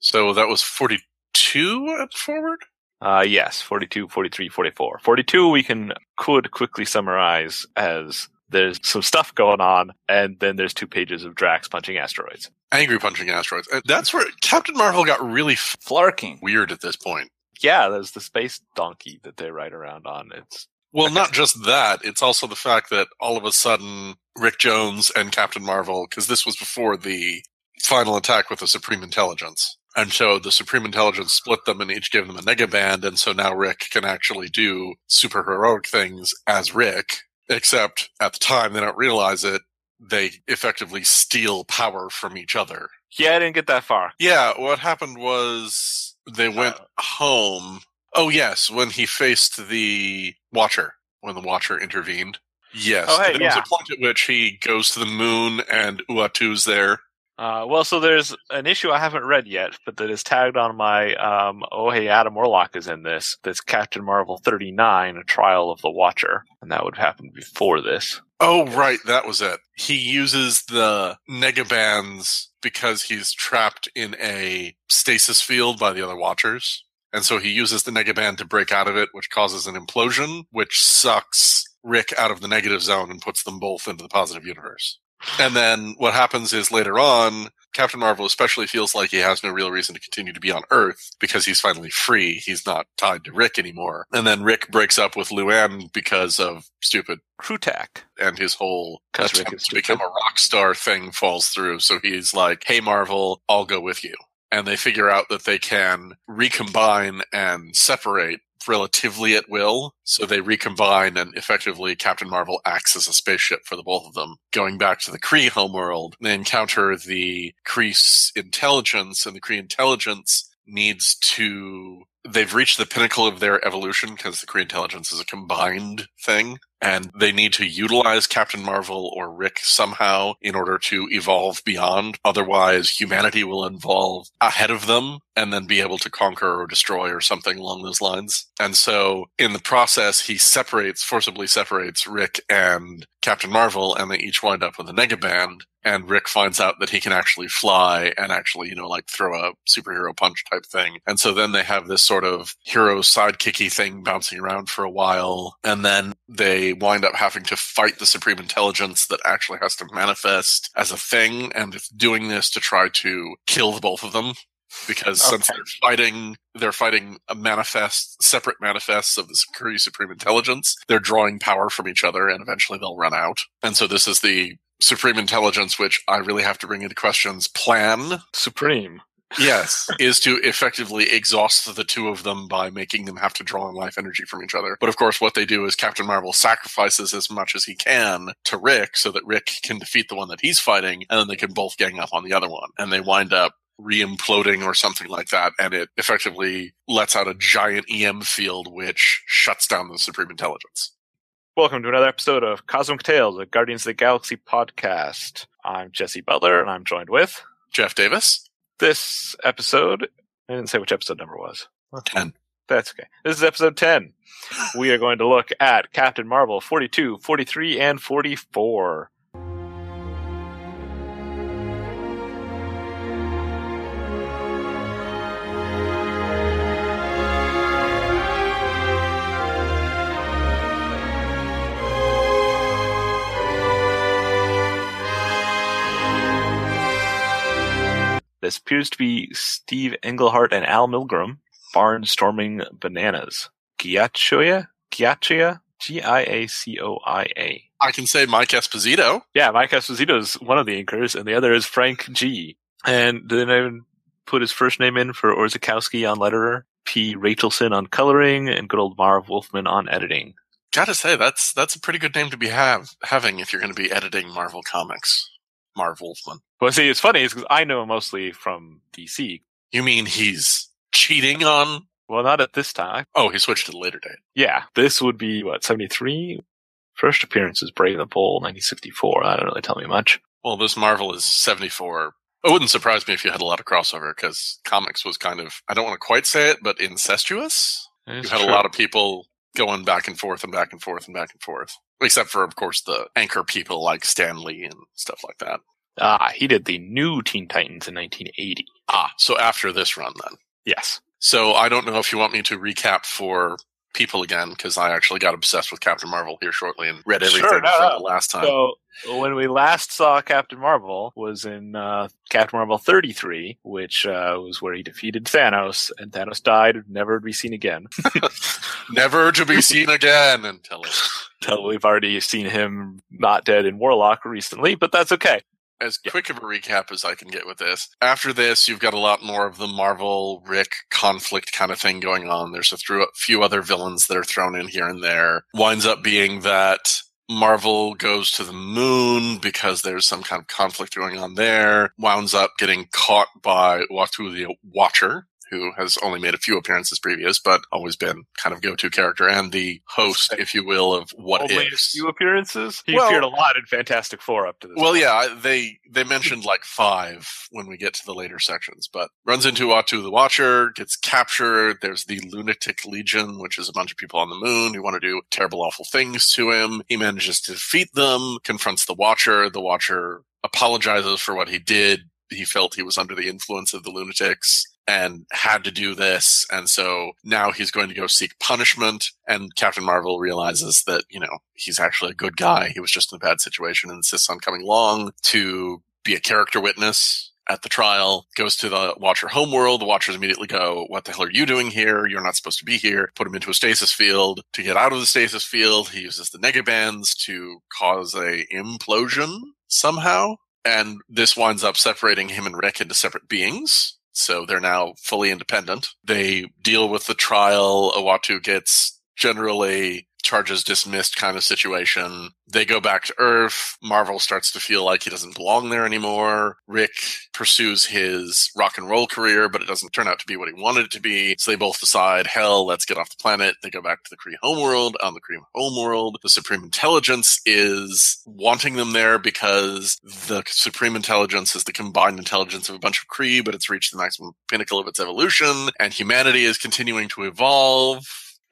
So that was 42 at forward? Uh, yes, 42, 43, 44. 42 we can could quickly summarize as there's some stuff going on, and then there's two pages of Drax punching asteroids. Angry punching asteroids. And that's where Captain Marvel got really f- Flarking. weird at this point. Yeah, there's the space donkey that they ride around on. It's Well, not just that, it's also the fact that all of a sudden Rick Jones and Captain Marvel, because this was before the final attack with the Supreme Intelligence. And so the Supreme Intelligence split them and each gave them a negaband, and so now Rick can actually do super heroic things as Rick, except at the time they don't realize it, they effectively steal power from each other. yeah, I didn't get that far. Yeah, what happened was they went Uh. home. Oh yes, when he faced the Watcher, when the Watcher intervened. Yes, Oh, hey, there was yeah. a point at which he goes to the moon and Uatu's there. Uh, well, so there's an issue I haven't read yet, but that is tagged on my, um, oh hey, Adam Warlock is in this. That's Captain Marvel 39, A Trial of the Watcher. And that would happen before this. Oh right, that was it. He uses the negabands because he's trapped in a stasis field by the other Watchers. And so he uses the negaband to break out of it, which causes an implosion, which sucks Rick out of the negative zone and puts them both into the positive universe. And then what happens is later on, Captain Marvel especially feels like he has no real reason to continue to be on Earth because he's finally free. He's not tied to Rick anymore. And then Rick breaks up with Luann because of stupid Krutak. and his whole attempt to become a rock star thing falls through. So he's like, "Hey, Marvel, I'll go with you." And they figure out that they can recombine and separate relatively at will. So they recombine, and effectively, Captain Marvel acts as a spaceship for the both of them. Going back to the Kree homeworld, they encounter the Kree intelligence, and the Kree intelligence needs to. They've reached the pinnacle of their evolution because the Kree intelligence is a combined thing and they need to utilize Captain Marvel or Rick somehow in order to evolve beyond. Otherwise, humanity will evolve ahead of them and then be able to conquer or destroy or something along those lines. And so, in the process, he separates, forcibly separates Rick and Captain Marvel, and they each wind up with a negaband. And Rick finds out that he can actually fly and actually, you know, like throw a superhero punch type thing. And so then they have this sort of hero sidekicky thing bouncing around for a while. And then they wind up having to fight the Supreme Intelligence that actually has to manifest as a thing. And it's doing this to try to kill the both of them. Because since they're fighting, they're fighting a manifest, separate manifests of the Kree Supreme Intelligence. They're drawing power from each other, and eventually they'll run out. And so this is the Supreme Intelligence, which I really have to bring into questions. Plan Supreme. yes, is to effectively exhaust the two of them by making them have to draw on life energy from each other. But of course, what they do is Captain Marvel sacrifices as much as he can to Rick so that Rick can defeat the one that he's fighting, and then they can both gang up on the other one. And they wind up re-imploding or something like that, and it effectively lets out a giant EM field which shuts down the Supreme Intelligence. Welcome to another episode of Cosmic Tales, a Guardians of the Galaxy podcast. I'm Jesse Butler, and I'm joined with Jeff Davis, this episode. I didn't say which episode number was. 10. That's okay. This is episode 10. We are going to look at Captain Marvel 42, 43, and 44. This appears to be Steve Englehart and Al Milgrom barnstorming bananas. Giachoya? Giachoya? G-I-A-C-O-I-A. I can say Mike Esposito. Yeah, Mike Esposito is one of the anchors, and the other is Frank G. And then I put his first name in for Orzechowski on letterer, P. Rachelson on coloring, and good old Marv Wolfman on editing. Gotta say, that's that's a pretty good name to be have having if you're going to be editing Marvel comics. Marv Wolfman. Well, see, it's funny because I know him mostly from DC. You mean he's cheating on? Well, not at this time. Oh, he switched to the later date. Yeah, this would be what seventy three. First appearance is Brave the Bull, nineteen sixty four. That don't really tell me much. Well, this Marvel is 74. It wouldn't surprise me if you had a lot of crossover because comics was kind of, I don't want to quite say it, but incestuous. It's you had true. a lot of people going back and forth and back and forth and back and forth. Except for, of course, the anchor people like Stan Lee and stuff like that. Ah, he did the new Teen Titans in 1980. Ah, so after this run then. Yes. So I don't know if you want me to recap for people again because I actually got obsessed with Captain Marvel here shortly and read everything Sure, no, from the last time. So when we last saw Captain Marvel was in uh, Captain Marvel 33, which uh, was where he defeated Thanos, and Thanos died, never to be seen again. Never to be seen again until Until we've already seen him not dead in Warlock recently, but that's okay. As Yeah. quick of a recap as I can get with this. After this, you've got a lot more of the Marvel Rick conflict kind of thing going on. There's a few other villains that are thrown in here and there. Winds up being that Marvel goes to the moon because there's some kind of conflict going on there. Wounds up getting caught by Uatu the Watcher. Who has only made a few appearances previous, but always been kind of go-to character and the host, if you will, of what Only ifs. a few appearances. He Well- appeared a lot in Fantastic Four up to this. Well, point. yeah, they they mentioned like five when we get to the later sections, but runs into Uatu the Watcher, gets captured. There's the Lunatic Legion, which is a bunch of people on the moon who want to do terrible, awful things to him. He manages to defeat them, confronts the Watcher. The Watcher apologizes for what he did. He felt he was under the influence of the lunatics and had to do this. And so now he's going to go seek punishment. And Captain Marvel realizes that, you know, he's actually a good guy. He was just in a bad situation and insists on coming along to be a character witness at the trial, goes to the Watcher homeworld. The Watchers immediately go, What the hell are you doing here? You're not supposed to be here. Put him into a stasis field. To get out of the stasis field, he uses the negabands to cause a implosion somehow. And this winds up separating him and Rick into separate beings. So they're now fully independent. They deal with the trial. Uatu gets generally charges dismissed kind of situation. They go back to Earth. Marvel starts to feel like he doesn't belong there anymore. Rick pursues his rock and roll career, but it doesn't turn out to be what he wanted it to be. So they both decide, hell, let's get off the planet. They go back to the Kree homeworld. On the Kree homeworld, the Supreme Intelligence is wanting them there because the Supreme Intelligence is the combined intelligence of a bunch of Kree, but it's reached the maximum pinnacle of its evolution, and humanity is continuing to evolve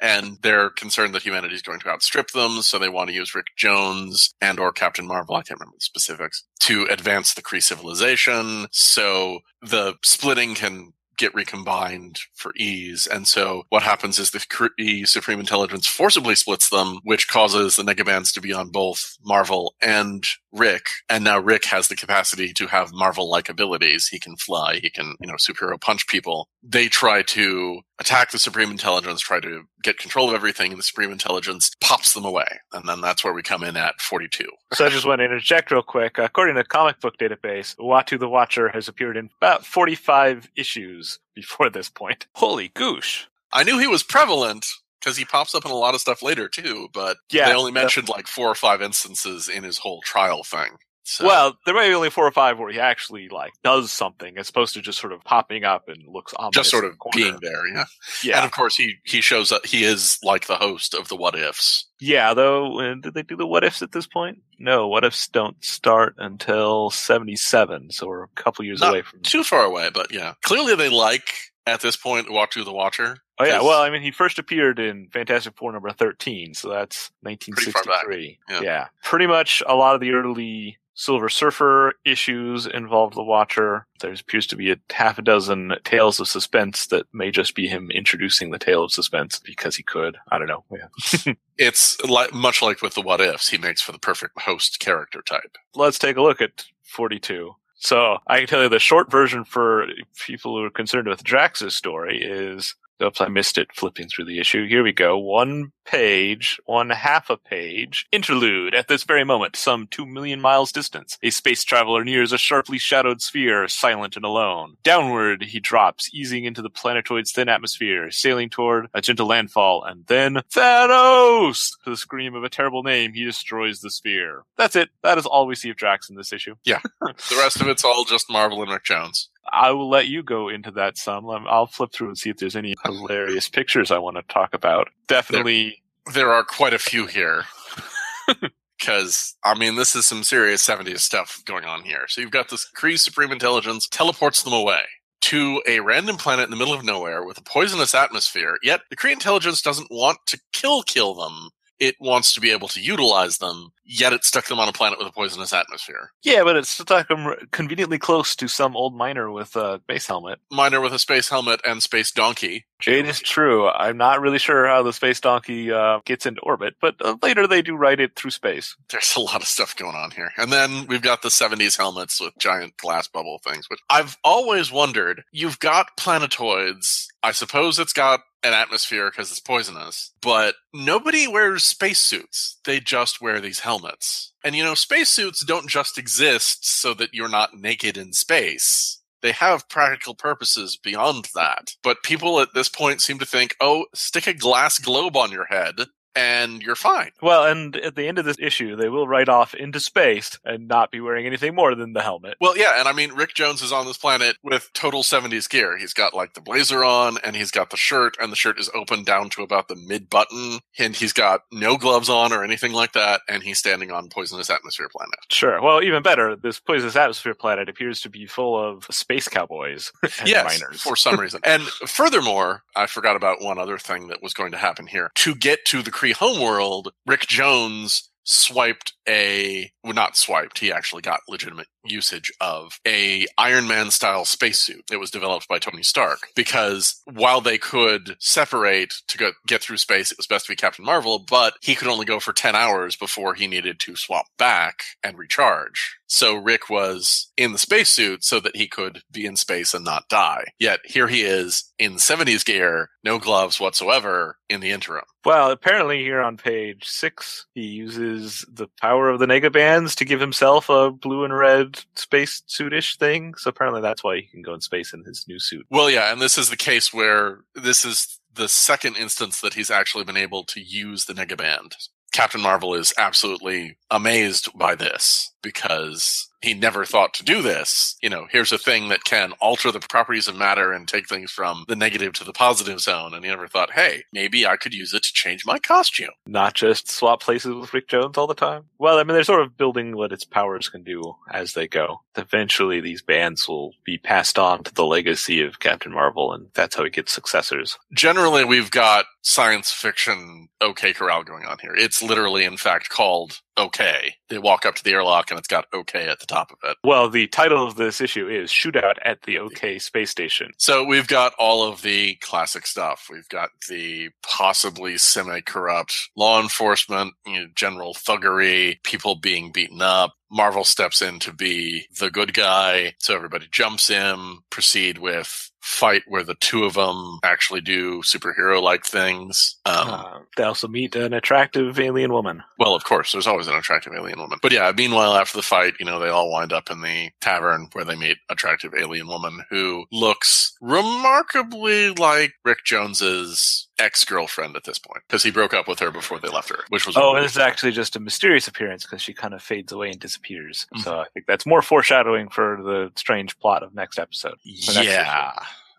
and they're concerned that humanity is going to outstrip them, so they want to use Rick Jones and or Captain Marvel, I can't remember the specifics, to advance the Kree civilization. So the splitting can get recombined for ease. And so what happens is the Kree Supreme Intelligence forcibly splits them, which causes the Negabands to be on both Marvel and Rick. And now Rick has the capacity to have Marvel-like abilities. He can fly. He can, you know, superhero punch people. They try to attack the Supreme Intelligence, try to get control of everything, and the Supreme Intelligence pops them away. And then that's where we come in at 42. So I just want to interject real quick. According to the comic book database, Uatu the Watcher has appeared in about 45 issues before this point. Holy goosh. I knew he was prevalent because he pops up in a lot of stuff later too, but Yeah, they only the- mentioned like four or five instances in his whole trial thing. So, Well, there may be only four or five where he actually like does something as opposed to just sort of popping up and looks ominous. just sort of the being there, yeah. Yeah. And of course, he he shows up. He is like the host of the What Ifs. Yeah, though, did they do the what ifs at this point? No, what ifs don't start until 77, so we're a couple years Not away from. Too far away, but yeah. Clearly, they like at this point Uatu the Watcher. Oh, yeah, well, I mean, he first appeared in Fantastic Four number 13, so that's far back. 1963. Yeah. yeah. Pretty much a lot of the early Silver Surfer issues involved the Watcher. There appears to be a half a dozen tales of suspense that may just be him introducing the tale of suspense because he could. I don't know. Yeah. It's like much like with the What Ifs. He makes for the perfect host character type. let's take a look at 42. So I can tell you the short version for people who are concerned with Drax's story is. Oops, I missed it flipping through the issue. Here we go. One page, one half a page. Interlude. At this very moment, some two million miles distance, a space traveler nears a sharply shadowed sphere, silent and alone. Downward he drops, easing into the planetoid's thin atmosphere, sailing toward a gentle landfall, and then Thanos! To the scream of a terrible name, he destroys the sphere. That's it. That is all we see of Drax in this issue. Yeah. the rest of it's all just Marvel and Rick Jones. I will let you go into that some. I'll flip through and see if there's any hilarious pictures I want to talk about. Definitely. There are quite a few here. Because, I mean, this is some serious 70s stuff going on here. So you've got this Kree Supreme Intelligence teleports them away to a random planet in the middle of nowhere with a poisonous atmosphere. Yet the Kree Intelligence doesn't want to kill kill them. It wants to be able to utilize them. Yet it stuck them on a planet with a poisonous atmosphere. Yeah, but it stuck them conveniently close to some old miner with a space helmet. Miner with a space helmet and space donkey. It is true. I'm not really sure how the space donkey uh, gets into orbit, but uh, later they do ride it through space. There's a lot of stuff going on here. And then we've got the 70s helmets with giant glass bubble things, which I've always wondered. You've got planetoids. I suppose it's got an atmosphere because it's poisonous, but nobody wears spacesuits. They just wear these helmets. And you know, spacesuits don't just exist so that you're not naked in space they have practical purposes beyond that. But people at this point seem to think, oh, stick a glass globe on your head and you're fine. Well, and at the end of this issue, they will ride off into space and not be wearing anything more than the helmet. Well, yeah, and I mean, Rick Jones is on this planet with total 70s gear. He's got like the blazer on, and he's got the shirt, and the shirt is open down to about the mid button, and he's got no gloves on or anything like that, and he's standing on poisonous atmosphere planet. Sure. Well, even better, this poisonous atmosphere planet appears to be full of space cowboys and yes, miners. for some reason. and furthermore, I forgot about one other thing that was going to happen here. To get to the Kree homeworld, Rick Jones swiped a well not swiped he actually got legitimate usage of a iron man style spacesuit that was developed by tony stark because while they could separate to go, get through space it was best to be captain marvel but he could only go for 10 hours before he needed to swap back and recharge. So rick was in the spacesuit so that he could be in space and not die. Yet here he is in 70s gear no gloves whatsoever in the interim. Well, apparently here on page six, he uses the power of the negabands to give himself a blue and red space suitish thing. So apparently that's why he can go in space in his new suit. Well, yeah, and this is the case where this is the second instance that he's actually been able to use the negaband. Captain Marvel is absolutely amazed by this because he never thought to do this. You know, here's a thing that can alter the properties of matter and take things from the negative to the positive zone. And he never thought, hey, maybe I could use it to change my costume. Not just swap places with Rick Jones all the time. Well, I mean, they're sort of building what its powers can do as they go. Eventually, these bands will be passed on to the legacy of Captain Marvel, and that's how he gets successors. Generally, we've got science fiction OK Corral going on here. It's literally, in fact, called OK. They walk up to the airlock and it's got OK at the top of it. Well, the title of this issue is Shootout at the OK Space Station. So we've got all of the classic stuff. We've got the possibly semi-corrupt law enforcement, you know, general thuggery, people being beaten up. Marvel steps in to be the good guy, so everybody jumps him. Proceed with fight where the two of them actually do superhero-like things. Um, Uh, they also meet an attractive alien woman. well, of course, there's always an attractive alien woman. But yeah, meanwhile, after the fight, you know, they all wind up in the tavern where they meet attractive alien woman who looks remarkably like Rick Jones's ex-girlfriend at this point because he broke up with her before they left her, which was Oh, this is actually just a mysterious appearance because she kind of fades away and disappears. Mm-hmm. So I think that's more foreshadowing for the strange plot of next episode. next yeah.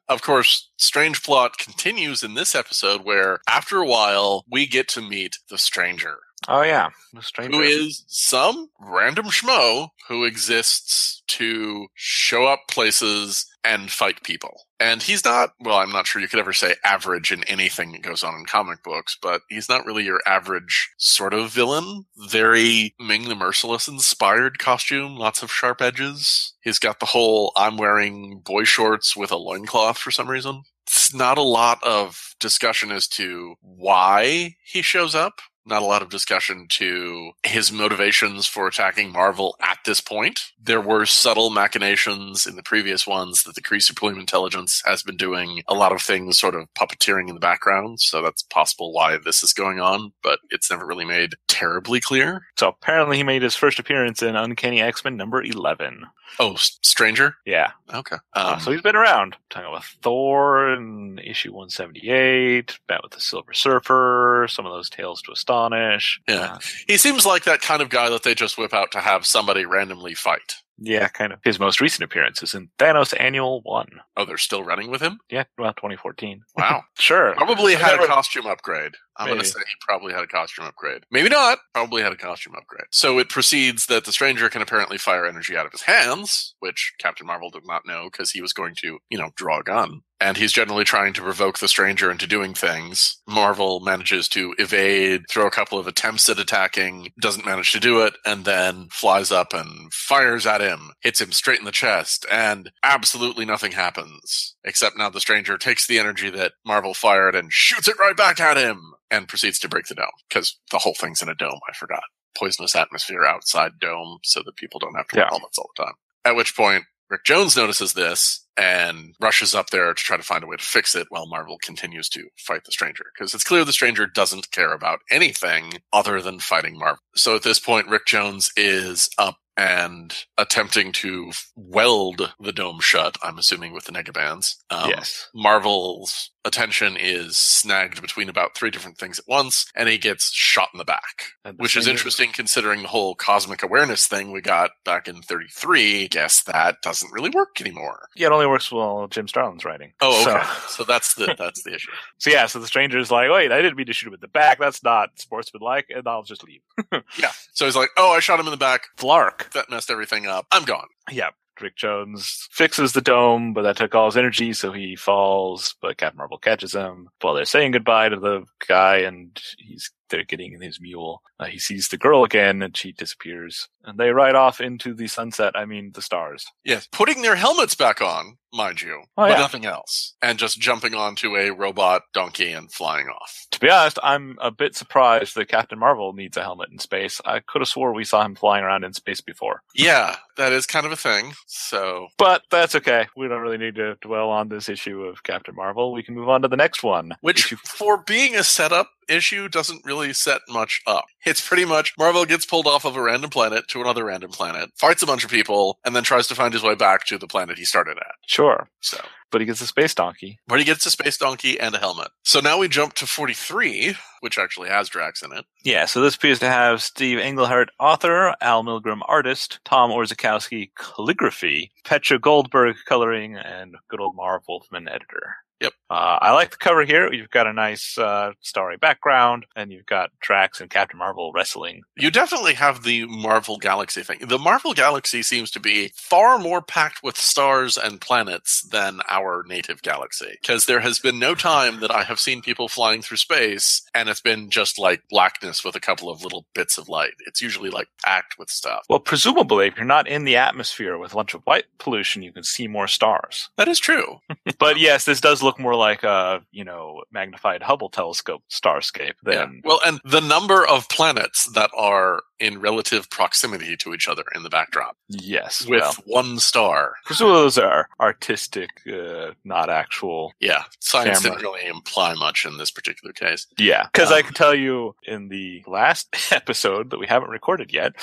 Of course, Strange Plot continues in this episode where, after a while, we get to meet the stranger. Oh yeah, who is some random schmo who exists to show up places and fight people. And he's not, well, I'm not sure you could ever say average in anything that goes on in comic books, but he's not really your average sort of villain. Very Ming the Merciless inspired costume, lots of sharp edges. He's got the whole I'm wearing boy shorts with a loincloth for some reason. It's not a lot of discussion as to why he shows up not a lot of discussion to his motivations for attacking Marvel at this point. There were subtle machinations in the previous ones that the Kree Supreme Intelligence has been doing a lot of things sort of puppeteering in the background, so that's possible why this is going on, but it's never really made terribly clear. So apparently he made his first appearance in Uncanny X-Men number 11. Oh, Stranger? Yeah. Okay. Uh, Um, so he's been around. Talking about Thor in issue 178, met with the Silver Surfer, some of those tales to astonish. Yeah. Uh, he seems like that kind of guy that they just whip out to have somebody randomly fight. Yeah, kind of. His most recent appearance is in Thanos Annual 1. Oh, they're still running with him? Yeah, well, 2014. Wow. Sure. Probably had a costume upgrade. I'm going to say he probably had a costume upgrade. Maybe not. Probably had a costume upgrade. So it proceeds that the stranger can apparently fire energy out of his hands, which Captain Marvel did not know because he was going to, you know, draw a gun. And he's generally trying to provoke the stranger into doing things. Marvel manages to evade, throw a couple of attempts at attacking, doesn't manage to do it, and then flies up and fires at him, hits him straight in the chest, and absolutely nothing happens. Except now the stranger takes the energy that Marvel fired and shoots it right back at him and proceeds to break the dome. Because the whole thing's in a dome, I forgot. Poisonous atmosphere outside dome so that people don't have to wear Yeah. helmets all the time. At which point, Rick Jones notices this and rushes up there to try to find a way to fix it while Marvel continues to fight the stranger. Because it's clear the stranger doesn't care about anything other than fighting Marvel. So at this point, Rick Jones is up and attempting to weld the dome shut, I'm assuming with the negabands. Um, yes. Marvel's attention is snagged between about three different things at once, and he gets shot in the back. Which is interesting considering the whole cosmic awareness thing we got back in 33. Guess that doesn't really work anymore. Yeah, it only works while Jim Starlin's writing. Oh, So- okay. So, that's the that's the issue. So yeah, so the stranger's like, wait, I didn't mean to shoot him in the back. That's not sportsmanlike, and I'll just leave. Yeah. So he's like, "Oh, I shot him in the back. Flark. That messed everything up. I'm gone." Yeah. Rick Jones fixes the dome, but that took all his energy, so he falls, but Captain Marvel catches him. While they're saying goodbye to the guy and he's they're getting in his mule. Uh, he sees the girl again and she disappears. And they ride off into the sunset, I mean the stars. Yes, putting their helmets back on, mind you, Oh, but yeah. nothing else, and just jumping onto a robot donkey and flying off. To be honest, I'm a bit surprised that Captain Marvel needs a helmet in space. I could have swore we saw him flying around in space before. Yeah, that is kind of a thing. So But that's okay. We don't really need to dwell on this issue of Captain Marvel. We can move on to the next one. Which, Issue for being a setup issue, doesn't really set much up. It's pretty much Marvel gets pulled off of a random planet to another random planet, fights a bunch of people, and then tries to find his way back to the planet he started at. Sure. So, But he gets a space donkey. but he gets a space donkey and a helmet. So now we jump to 43, which actually has Drax in it. Yeah, so this appears to have Steve Englehart, author, Al Milgrom, artist, Tom Orzechowski, calligraphy, Petra Goldberg, coloring, and good old Marv Wolfman, editor. Yep. Uh, I like the cover here. You've got a nice uh, starry background, and you've got Drax and Captain Marvel wrestling. You definitely have the Marvel Galaxy thing. The Marvel Galaxy seems to be far more packed with stars and planets than our native galaxy. Because there has been no time that I have seen people flying through space and it's been just like blackness with a couple of little bits of light. It's usually like packed with stuff. Well, presumably, if you're not in the atmosphere with a bunch of white pollution, you can see more stars. That is true. But yes, this does look more like a you know magnified Hubble telescope starscape than Well, and the number of planets that are in relative proximity to each other in the backdrop yes. with well, one star. presumably those are artistic, uh, not actual. Yeah, science Camera. didn't really imply much in this particular case. Yeah, because I Um, can tell you in the last episode that we haven't recorded yet.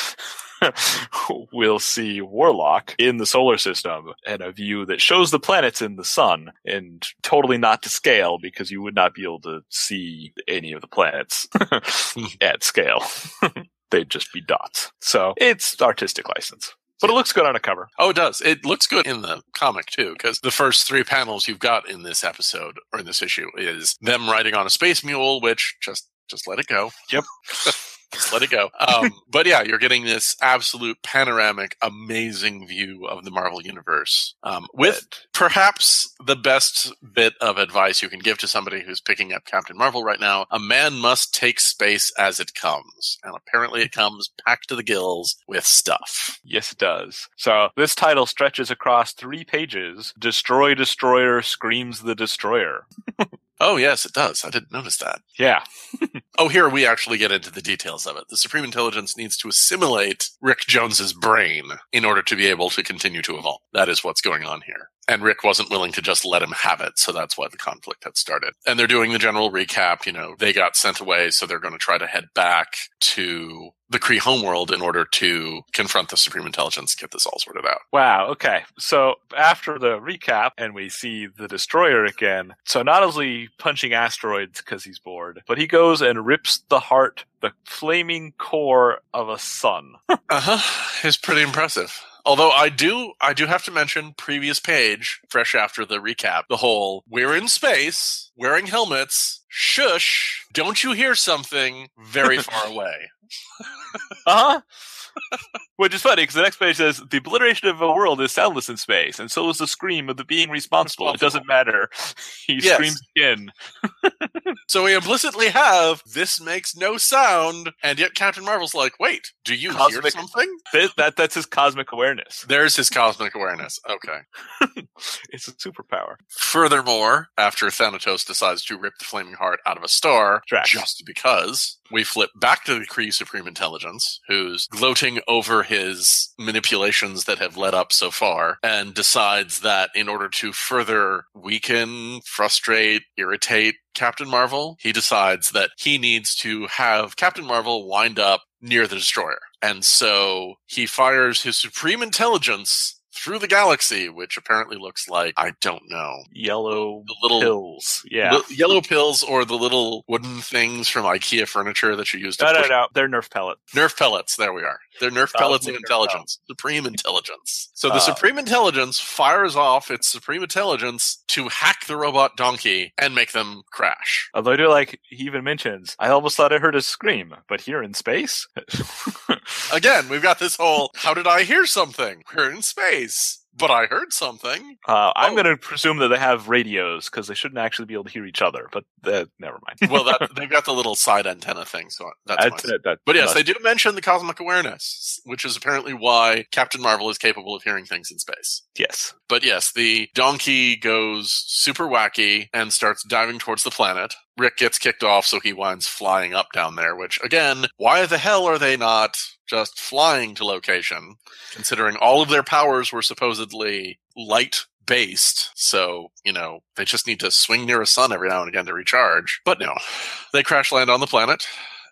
we'll see Warlock in the solar system and a view that shows the planets in the sun and totally not to scale because you would not be able to see any of the planets at scale. They'd just be dots. So it's artistic license. But it looks good on a cover. Oh, it does. It looks good in the comic too, because the first three panels you've got in this episode or in this issue is them riding on a space mule, which just just let it go. Yep. Just let it go. Um, but yeah, you're getting this absolute panoramic, amazing view of the Marvel universe, um, with perhaps the best bit of advice you can give to somebody who's picking up Captain Marvel right now. A man must take space as it comes, and apparently it comes packed to the gills with stuff. Yes, it does. So this title stretches across three pages. Destroy Destroyer screams the Destroyer. Oh yes, it does. I didn't notice that. Yeah. Oh, here we actually get into the details of it. The Supreme Intelligence needs to assimilate Rick Jones's brain in order to be able to continue to evolve. That is what's going on here. And Rick wasn't willing to just let him have it, so that's why the conflict had started. And they're doing the general recap. You know, they got sent away, so they're going to try to head back to the Kree homeworld in order to confront the Supreme Intelligence, get this all sorted out. Wow. Okay. So after the recap, and we see the Destroyer again. So not only punching asteroids because he's bored, but he goes and rips the heart, the flaming core of a sun. Uh huh. It's pretty impressive. Although I do, I do have to mention previous page, fresh after the recap, the whole "we're in space, wearing helmets, shush, don't you hear something very far away." Uh huh. Which is funny because the next page says the obliteration of a world is soundless in space, and so is the scream of the being responsible. It doesn't matter. He Yes. screams again. So we implicitly have this makes no sound, and yet Captain Marvel's like, wait, do you hear something? That, that that's his cosmic awareness. There's his cosmic awareness. Okay. It's a superpower. Furthermore, after Thanatos decides to rip the flaming heart out of a star, just because, we flip back to the Kree Supreme Intelligence, who's gloating over his manipulations that have led up so far, and decides that in order to further weaken, frustrate, irritate Captain Marvel, he decides that he needs to have Captain Marvel wind up near the destroyer. And so he fires his Supreme Intelligence through the galaxy, which apparently looks like, I don't know, Yellow the little pills. Yeah. Li- yellow pills or the little wooden things from IKEA furniture that you use to No, no, push- no. They're Nerf pellets. Nerf pellets. There we are. They're Nerf pellets of Nerf intelligence. Supreme intelligence. So the Uh, Supreme Intelligence fires off its Supreme Intelligence to hack the robot donkey and make them crash. Although I do like he even mentions, I almost thought I heard a scream, but here in space. Again, we've got this whole how did I hear something? We're in space. But I heard something. Uh, I'm Oh. going to presume that they have radios because they shouldn't actually be able to hear each other. But uh, never mind. Well, that, they've got the little side antenna thing, so that's That's fine. that But yes, must- they do mention the cosmic awareness, which is apparently why Captain Marvel is capable of hearing things in space. yes. But yes, the donkey goes super wacky and starts diving towards the planet. Rick gets kicked off, so he winds flying up down there, which again, why the hell are they not just flying to location, considering all of their powers were supposedly light based. So, you know, they just need to swing near a sun every now and again to recharge. But no, they crash land on the planet.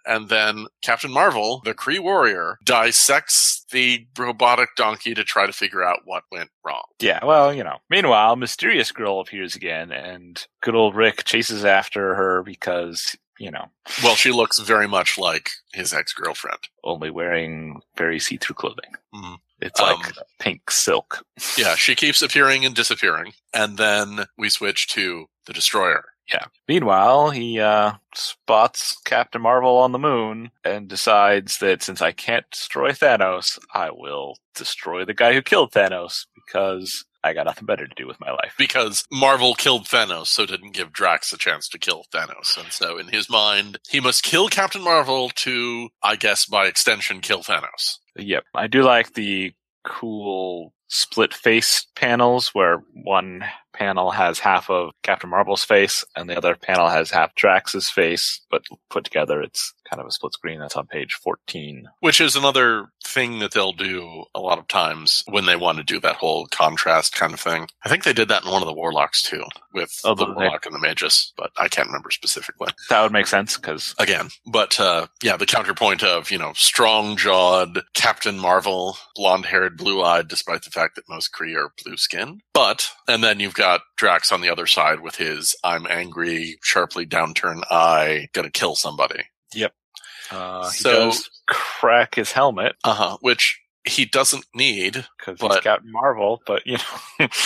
And then Captain Marvel, the Kree warrior, dissects the robotic donkey to try to figure out what went wrong. Yeah, well, you know. Meanwhile, Mysterious Girl appears again, and good old Rick chases after her because, you know, Well, she looks very much like his ex girlfriend. only wearing very see through clothing. Mhm. It's like Um, pink silk. Yeah, she keeps appearing and disappearing. And then we switch to the destroyer. Yeah. Meanwhile, he uh, spots Captain Marvel on the moon and decides that since I can't destroy Thanos, I will destroy the guy who killed Thanos because I got nothing better to do with my life. Because Marvel killed Thanos, so didn't give Drax a chance to kill Thanos. And so in his mind, he must kill Captain Marvel to, I guess by extension, kill Thanos. Yep. I do like the cool split face panels where one panel has half of Captain Marvel's face and the other panel has half Drax's face, but put together it's kind of a split screen. That's on page 14. Which is another thing that they'll do a lot of times when they want to do that whole contrast kind of thing. I think they did that in one of the Warlocks too, with Oh, the did they? Warlock and the Magus, but I can't remember specifically. That would make sense because again. But uh, yeah, the counterpoint of you know strong jawed Captain Marvel, blonde haired, blue eyed, despite the fact that most Kree are blue skinned. But and then you've got Drax on the other side with his I'm angry, sharply downturned eye, gonna kill somebody. Yep. Uh, So- crack his helmet Uh huh. Which he doesn't need. because he's Captain Marvel, but you know.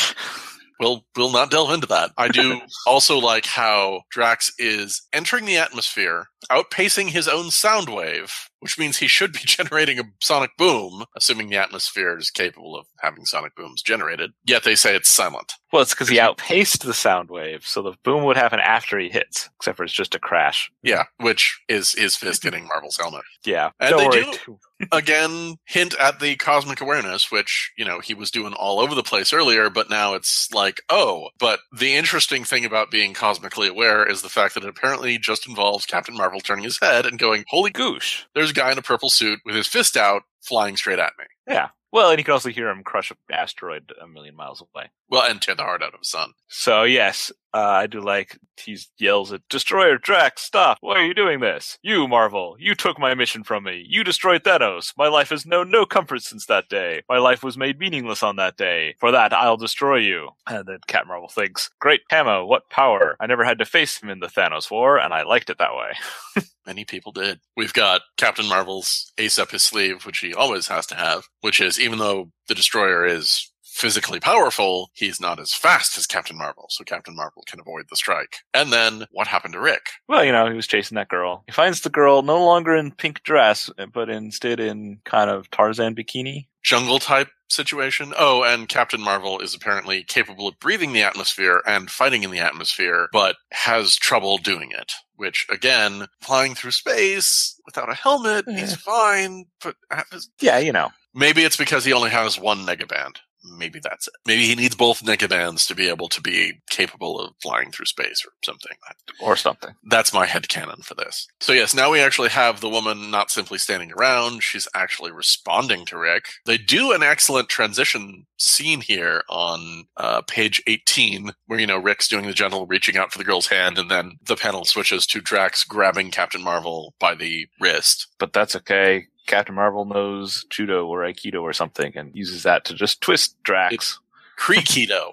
We'll we'll not delve into that. I do also like how Drax is entering the atmosphere, outpacing his own sound wave, which means he should be generating a sonic boom, assuming the atmosphere is capable of having sonic booms generated. Yet they say it's silent. well, it's because he outpaced the sound wave, so the boom would happen after he hits, except for it's just a crash. Yeah, which is his fist hitting Marvel's helmet. Yeah. And they do- too- Again, hint at the cosmic awareness, which, you know, he was doing all over the place earlier, but now it's like, oh. But the interesting thing about being cosmically aware is the fact that it apparently just involves Captain Marvel turning his head and going, holy Goosh. there's a guy in a purple suit with his fist out flying straight at me. Yeah. Well, and you can also hear him crush an asteroid a million miles away. Well, and tear the heart out of his son. So yes, uh, I do like he yells at Destroyer Drax, stop! Why are you doing this? You, Marvel, you took my mission from me. You destroyed Thanos. My life has known no comfort since that day. My life was made meaningless on that day. For that, I'll destroy you. And then Cat Marvel thinks, great Hamo, what power! I never had to face him in the Thanos War, and I liked it that way. Many people did. We've got Captain Marvel's ace up his sleeve, which he always has to have, which is even though the destroyer is physically powerful, he's not as fast as Captain Marvel, so Captain Marvel can avoid the strike. And then what happened to Rick? Well, you know, he was chasing that girl. He finds the girl no longer in pink dress, but instead in kind of Tarzan bikini. Jungle type situation. Oh, and Captain Marvel is apparently capable of breathing the atmosphere and fighting in the atmosphere, but has trouble doing it. Which, again, flying through space without a helmet, he's mm-hmm. fine, but uh, Yeah, you know. maybe it's because he only has one negaband. Maybe that's it. Maybe he needs both negabands to be able to be capable of flying through space or something. Or something. That's my head headcanon for this. So yes, now we actually have the woman not simply standing around, she's actually responding to Rick. They do an excellent transition scene here on uh, page 18, where, you know, Rick's doing the gentle reaching out for the girl's hand, and then the panel switches to Drax grabbing Captain Marvel by the wrist. But that's okay. Captain Marvel knows judo or aikido or something and uses that to just twist Drax. Creakido.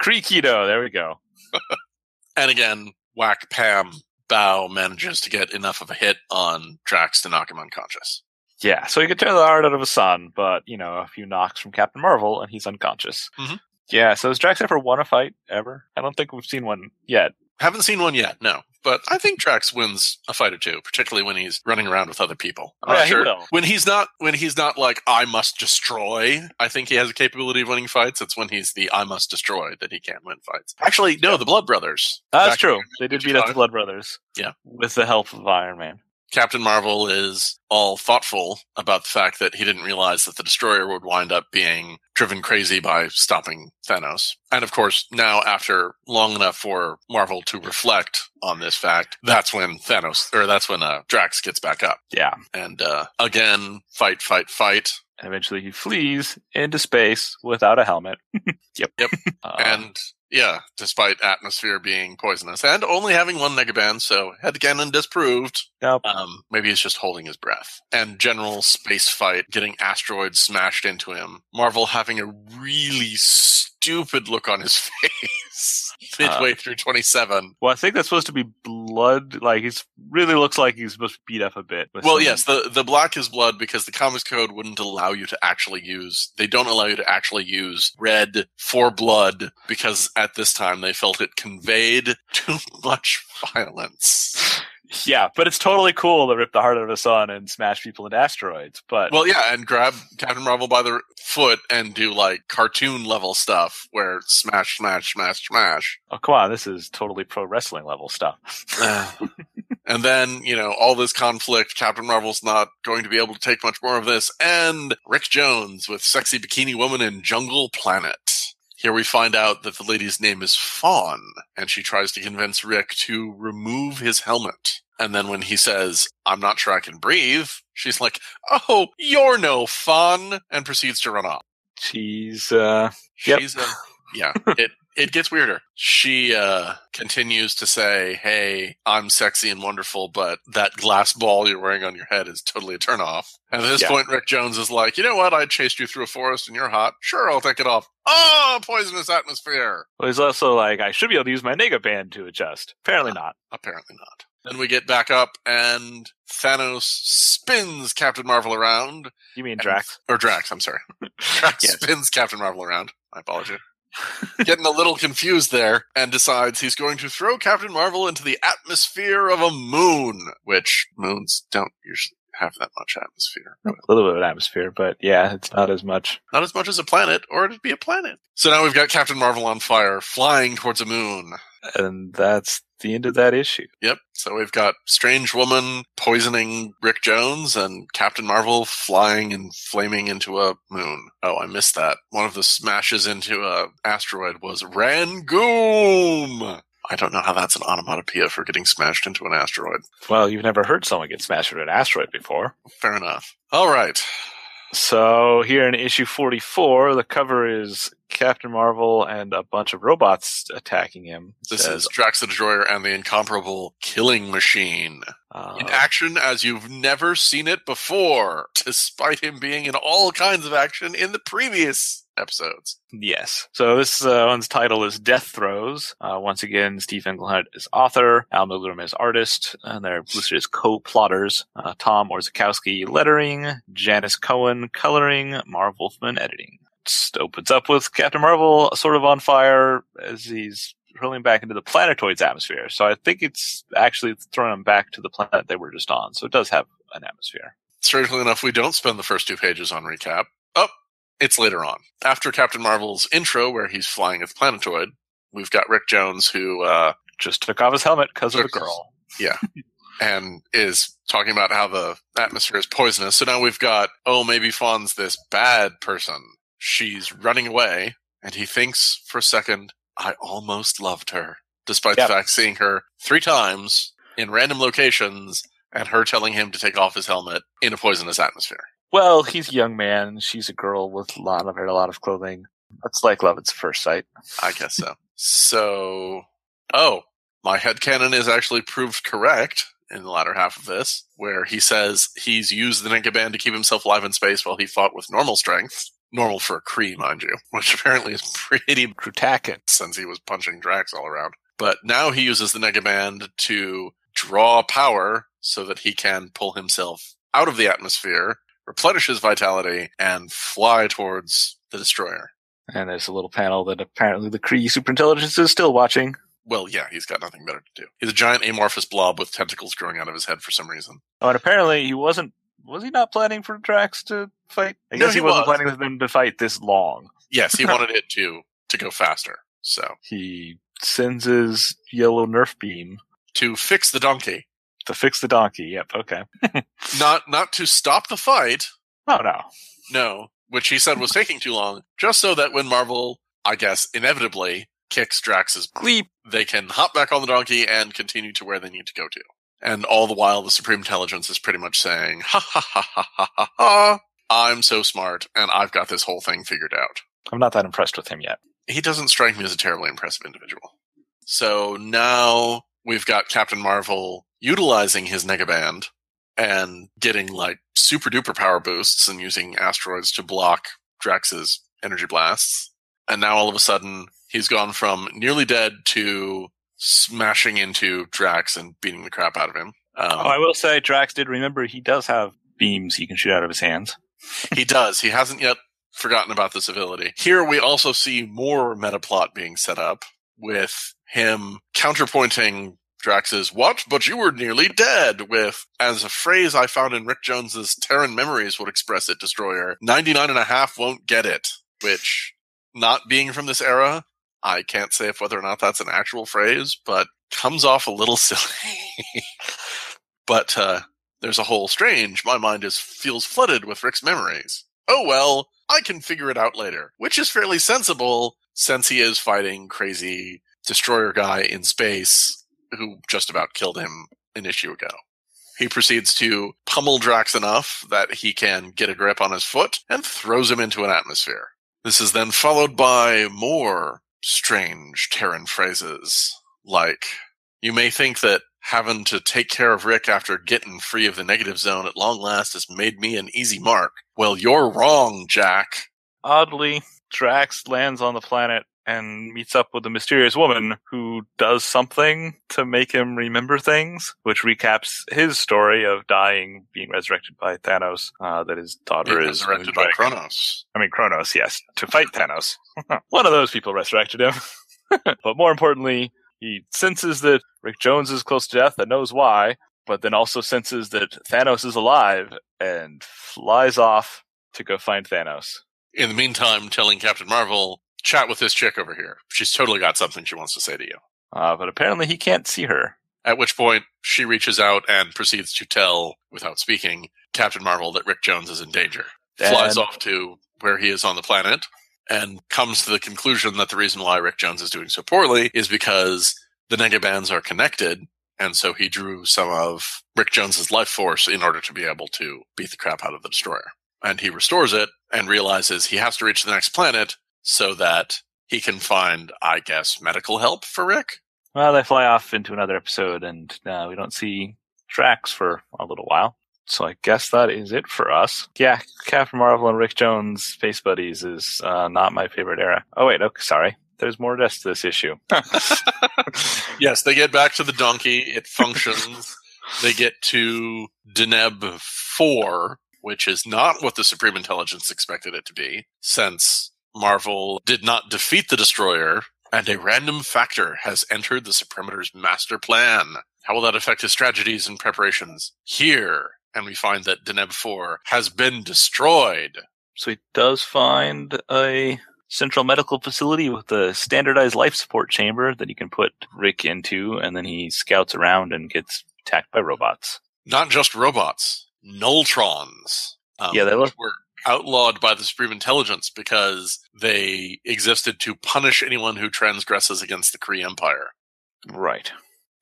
Creakido, there we go. And again, whack Pam Bow manages to get enough of a hit on Drax to knock him unconscious. Yeah, so he could tear the heart out of his son, but, you know, a few knocks from Captain Marvel and he's unconscious. Mhm. Yeah, so has Drax ever won a fight ever? I don't think we've seen one yet. Haven't seen one yet, no. But I think Drax wins a fight or two, particularly when he's running around with other people. I'm Yeah, not he will. When he's not when he's not like I must destroy, I think he has a capability of winning fights. It's when he's the I must destroy that he can't win fights. Actually, no, the Blood Brothers. That's true. They did beat up the Blood Brothers. Yeah. With the help of Iron Man. Captain Marvel is all thoughtful about the fact that he didn't realize that the destroyer would wind up being driven crazy by stopping Thanos. And of course, now after long enough for Marvel to reflect on this fact, that's when Thanos or that's when uh, Drax gets back up. Yeah. And uh, again, fight, fight, fight. And eventually he flees into space without a helmet. yep. Yep. Uh, and yeah, despite atmosphere being poisonous and only having one negaband, so head headcanon disproved. Yep. Um, maybe he's just holding his breath. And general space fight, getting asteroids smashed into him. Marvel having a really stupid look on his face midway through 27. well, I think that's supposed to be blood. Like, he's really looks like he's supposed to beat up a bit. Well, some- yes, the the black is blood because the comics code wouldn't allow you to actually use. They don't allow you to actually use red for blood because at this time they felt it conveyed too much violence. Yeah, but it's totally cool to rip the heart out of a sun and smash people into asteroids. But Well, yeah, and grab Captain Marvel by the foot and do like cartoon level stuff where smash, smash, smash, smash. oh, come on, this is totally pro wrestling level stuff. and then, you know, all this conflict, Captain Marvel's not going to be able to take much more of this, and Rick Jones with Sexy Bikini Woman in Jungle Planet. Here we find out that the lady's name is Fawn, and she tries to convince Rick to remove his helmet. And then when he says, I'm not sure I can breathe, she's like, Oh, you're no fun, and proceeds to run off. She's uh, Yep. She's a, yeah, it, it gets weirder. She, uh, continues to say, Hey, I'm sexy and wonderful, but that glass ball you're wearing on your head is totally a turnoff. And at this Yeah. point, Rick Jones is like, You know what? I chased you through a forest and you're hot. Sure, I'll take it off. Oh, poisonous atmosphere. well, he's also like, I should be able to use my nega band to adjust. Apparently not. Apparently not. Then we get back up and Thanos spins Captain Marvel around. You mean And- Drax? Or Drax, I'm sorry. Drax Yes. spins Captain Marvel around. I apologize. Getting a little confused there and decides he's going to throw Captain Marvel into the atmosphere of a moon, which moons don't usually have that much atmosphere. A little bit of atmosphere, but yeah, it's not as much. Not as much as a planet, or it'd be a planet. So now we've got Captain Marvel on fire, flying towards a moon. And that's the end of that issue. Yep. So we've got Strange Woman poisoning Rick Jones and Captain Marvel flying and flaming into a moon. Oh, I missed that. One of the smashes into a asteroid was Rangoon. I don't know how that's an onomatopoeia for getting smashed into an asteroid. Well, you've never heard someone get smashed into an asteroid before. Fair enough. All right. So here in issue 44, the cover is Captain Marvel and a bunch of robots attacking him. This says, is Drax the Destroyer and the incomparable Killing Machine. uh, in action as you've never seen it before, despite him being in all kinds of action in the previous episodes. Yes. So this uh, one's title is Death Throes. Uh, once again, Steve Englehart is author, Al Milgrom is artist, and they're listed as co-plotters. Uh, Tom Orzechowski lettering, Janice Cohen coloring, Marv Wolfman editing. Just opens up with Captain Marvel sort of on fire as he's hurling back into the planetoid's atmosphere. So I think it's actually throwing him back to the planet they were just on. So it does have an atmosphere. Strangely enough, we don't spend the first two pages on recap. It's later on. After Captain Marvel's intro, where he's flying at planetoid, we've got Rick Jones, who uh, Just took off his helmet because of a girl. Yeah. and is talking about how the atmosphere is poisonous. So now we've got, oh, maybe Fawn's this bad person. She's running away, and he thinks for a second, I almost loved her, despite Yep. the fact seeing her three times in random locations and her telling him to take off his helmet in a poisonous atmosphere. Well, he's a young man. She's a girl with a lot of a lot of clothing. That's like love at first sight. I guess so. So, oh, my head headcanon is actually proved correct in the latter half of this, where he says he's used the Negaband to keep himself alive in space while he fought with normal strength. Normal for a Kree, mind you, which apparently is pretty Krutakin. since he was punching Drax all around. But now he uses the Negaband to draw power so that he can pull himself out of the atmosphere, replenish his vitality, and fly towards the destroyer. And there's a little panel that apparently the Kree superintelligence is still watching. Well, yeah, he's got nothing better to do. He's a giant amorphous blob with tentacles growing out of his head for some reason. Oh, and apparently he wasn't. Was he not planning for Drax to fight? I No, guess he he, wasn't was. planning for them to fight this long. Yes, he wanted it to to go faster. So He sends his yellow Nerf beam to fix the donkey, to fix the donkey. Yep. Okay. not not to stop the fight. Oh no. No, which he said was taking too long, just so that when Marvel, I guess, inevitably kicks Drax's bleep, they can hop back on the donkey and continue to where they need to go to. And all the while, the Supreme Intelligence is pretty much saying, ha ha ha ha ha ha ha, I'm so smart and I've got this whole thing figured out. I'm not that impressed with him yet. He doesn't strike me as a terribly impressive individual. So now we've got Captain Marvel utilizing his Negaband and getting like super duper power boosts and using asteroids to block Drax's energy blasts. And now all of a sudden, he's gone from nearly dead to smashing into Drax and beating the crap out of him. Um, oh, I will say Drax did remember he does have beams he can shoot out of his hands. he does. He hasn't yet forgotten about this ability. Here we also see more meta plot being set up with him counterpointing Drax's what? But you were nearly dead with as a phrase I found in Rick Jones's Terran Memories would express it, Destroyer. 99 and a half won't get it. Which not being from this era, I can't say if whether or not that's an actual phrase, but comes off a little silly. but uh there's a whole strange. My mind is feels flooded with Rick's memories. Oh well, I can figure it out later, which is fairly sensible since he is fighting crazy destroyer guy in space who just about killed him an issue ago. He proceeds to pummel Drax enough that he can get a grip on his foot and throws him into an atmosphere. This is then followed by more strange Terran phrases like, you may think that having to take care of Rick after getting free of the negative zone at long last has made me an easy mark. Well, you're wrong, Jack. Oddly, Drax lands on the planet and meets up with a mysterious woman who does something to make him remember things, which recaps his story of dying, being resurrected by Thanos, uh, that his daughter Being is resurrected by. Kronos. I mean, Kronos, yes, to fight Thanos. One of those people resurrected him. but more importantly, he senses that Rick Jones is close to death and knows why, but then also senses that Thanos is alive and flies off to go find Thanos. In the meantime, telling Captain Marvel, chat with this chick over here. She's totally got something she wants to say to you. Uh, but apparently he can't see her. At which point, she reaches out and proceeds to tell, without speaking, Captain Marvel that Rick Jones is in danger. Flies off to where he is on the planet and comes to the conclusion that the reason why Rick Jones is doing so poorly is because the negabands are connected. And so he drew some of Rick Jones's life force in order to be able to beat the crap out of the destroyer. And he restores it and realizes he has to reach the next planet so that he can find, I guess, medical help for Rick. Well, they fly off into another episode, and uh, we don't see Drax for a little while. So I guess that is it for us. Yeah, Captain Marvel and Rick Jones, Space Buddies, is uh, not my favorite era. Oh wait, okay, sorry. There's more to this issue. Yes, they get back to the donkey. It functions. they get to Deneb 4, which is not what the Supreme Intelligence expected it to be, since Marvel did not defeat the destroyer, and a random factor has entered the Supremator's master plan. How will that affect his strategies and preparations? Here, and we find that Deneb 4 has been destroyed. So he does find a central medical facility with a standardized life support chamber that he can put Rick into, and then he scouts around and gets attacked by robots. Not just robots, Nulltrons. Um, Yeah, they look- were outlawed by the Supreme Intelligence because they existed to punish anyone who transgresses against the Kree Empire. Right.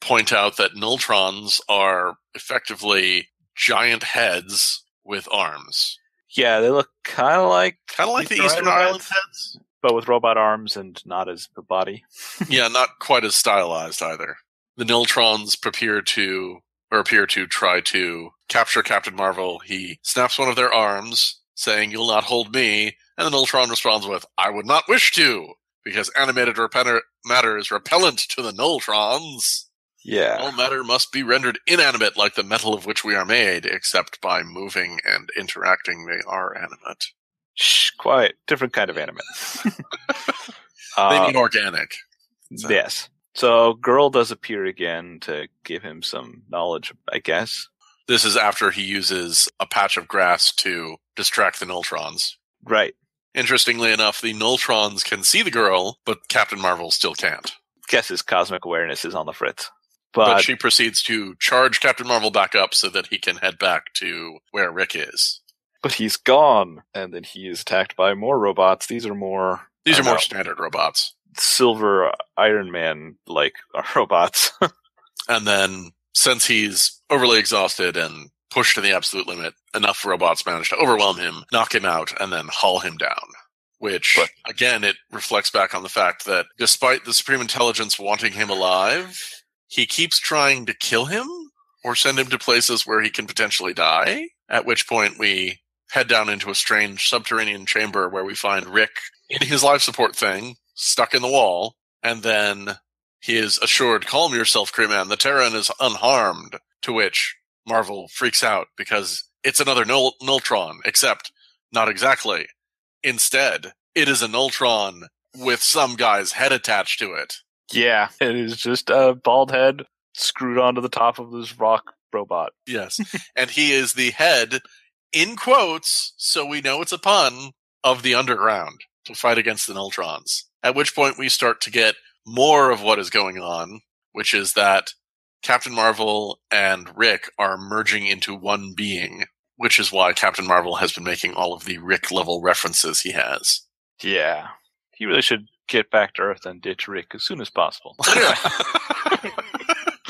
Point out that Nulltrons are effectively giant heads with arms. Yeah, they look kind of like, Kind of like the Easter Island Island heads. but with robot arms and not as a body. yeah, not quite as stylized either. The Niltrons appear to or appear to try to capture Captain Marvel. He snaps one of their arms, saying, You'll not hold me, and the Niltron responds with, I would not wish to, because animated matter is repellent to the Nultrons. Yeah. All matter must be rendered inanimate like the metal of which we are made, except by moving and interacting they are animate. Shh, quiet. Different kind of animate. They Uh, mean organic. so- yes. So, girl does appear again to give him some knowledge, I guess. This is after he uses a patch of grass to distract the Nultrons. Right. Interestingly enough, the Nultrons can see the girl, but Captain Marvel still can't. Guess his cosmic awareness is on the fritz. But, But, she proceeds to charge Captain Marvel back up so that he can head back to where Rick is. but he's gone, and then he is attacked by more robots. These are more These are more know. standard robots. silver Iron Man like robots. And then, since he's overly exhausted and pushed to the absolute limit, enough robots manage to overwhelm him, knock him out, and then haul him down. Which, But- again, it reflects back on the fact that despite the Supreme Intelligence wanting him alive, he keeps trying to kill him or send him to places where he can potentially die. At which point, we head down into a strange subterranean chamber where we find Rick in his life support thing, stuck in the wall, and then he is assured, calm yourself, Crewman, the Terran is unharmed. To which Marvel freaks out because it's another Nul- Nultron, except not exactly. Instead, it is a Nultron with some guy's head attached to it. yeah, it is just a bald head screwed onto the top of this rock robot. Yes. and he is the head, in quotes, so we know it's a pun, of the underground to fight against the Nultrons. At which point we start to get more of what is going on, which is that Captain Marvel and Rick are merging into one being, which is why Captain Marvel has been making all of the Rick level references he has. Yeah. He really should get back to Earth and ditch Rick as soon as possible.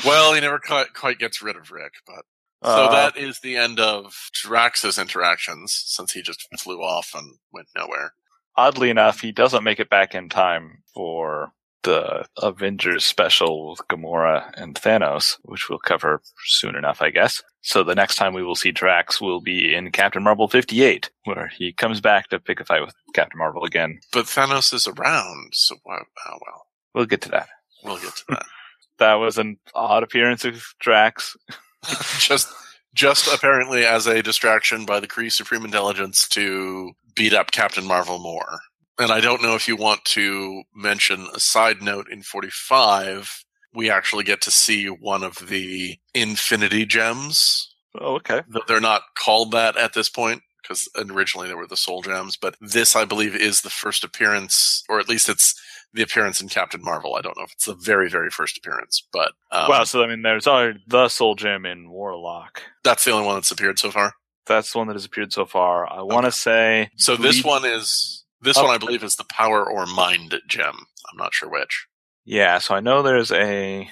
Well, he never quite, quite gets rid of Rick, but so uh, that is the end of Drax's interactions since he just flew off and went nowhere. oddly enough, he doesn't make it back in time for the Avengers special with Gamora and Thanos, which we'll cover soon enough, I guess. So the next time we will see Drax will be in Captain Marvel 58, where he comes back to pick a fight with Captain Marvel again. But Thanos is around, so why, oh well, We'll get to that. we'll get to that. That was an odd appearance of Drax. just, just apparently as a distraction by the Kree Supreme Intelligence to beat up Captain Marvel more. And I don't know if you want to mention a side note in 45, we actually get to see one of the Infinity Gems Oh, okay. They're not called that at this point because originally they were the Soul Gems, but this I believe is the first appearance, or at least it's the appearance in Captain Marvel. I don't know if it's the very, very first appearance, but um, wow, so I mean, there's already the Soul Gem in Warlock. that's the only one that's appeared so far. That's the one that has appeared so far. I want to say. So this one is this Oh. one I believe is the Power or Mind Gem. I'm not sure which. Yeah, so I know there's a.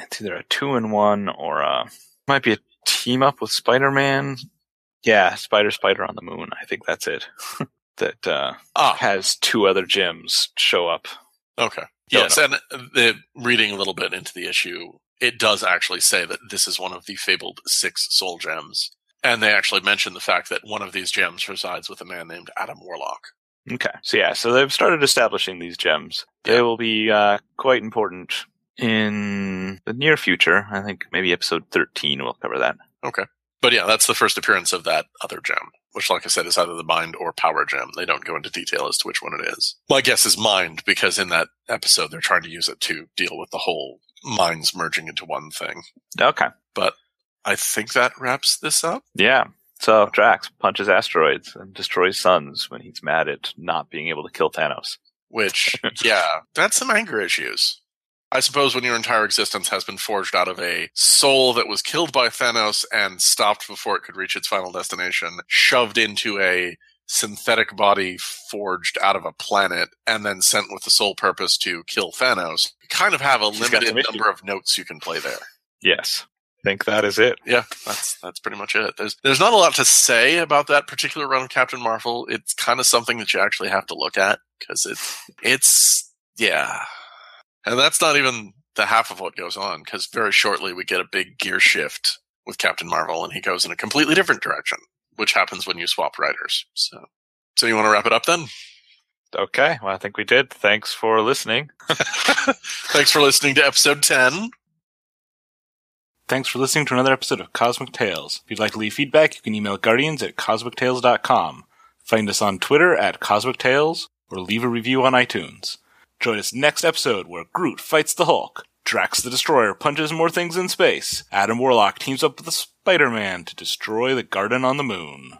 It's either a two in one or a. Might be a team up with Spider Man. Yeah, Spider Spider on the Moon. I think that's it. that uh, Ah, has two other gems show up. okay. Don't Yes, and the reading a little bit into the issue, it does actually say that this is one of the fabled six soul gems. And they actually mention the fact that one of these gems resides with a man named Adam Warlock. Okay. So yeah, so they've started establishing these gems. They Yeah. will be uh, quite important in the near future. I think maybe episode 13 will cover that. Okay. But yeah, that's the first appearance of that other gem, which, like I said, is either the mind or power gem. They don't go into detail as to which one it is. My guess is mind, because in that episode, they're trying to use it to deal with the whole minds merging into one thing. Okay. But I think that wraps this up. Yeah. So Drax punches asteroids and destroys suns when he's mad at not being able to kill Thanos. Which, yeah, that's some anger issues. I suppose when your entire existence has been forged out of a soul that was killed by Thanos and stopped before it could reach its final destination, shoved into a synthetic body forged out of a planet, and then sent with the sole purpose to kill Thanos, you kind of have a She's limited number of notes you can play there. Yes. I think that is it. Yeah, that's that's pretty much it. There's there's not a lot to say about that particular run of Captain Marvel. It's kind of something that you actually have to look at because it's it's yeah, and that's not even the half of what goes on because very shortly we get a big gear shift with Captain Marvel and he goes in a completely different direction, which happens when you swap writers. So, so you want to wrap it up then? Okay. Well, I think we did. Thanks for listening. Thanks for listening to episode ten. Thanks for listening to another episode of Cosmic Tales. If you'd like to leave feedback, you can email guardians at cosmictales.com. Find us on Twitter at Cosmic Tales, or leave a review on iTunes. Join us next episode where Groot fights the Hulk, Drax the Destroyer punches more things in space, Adam Warlock teams up with the Spider-Man to destroy the garden on the moon.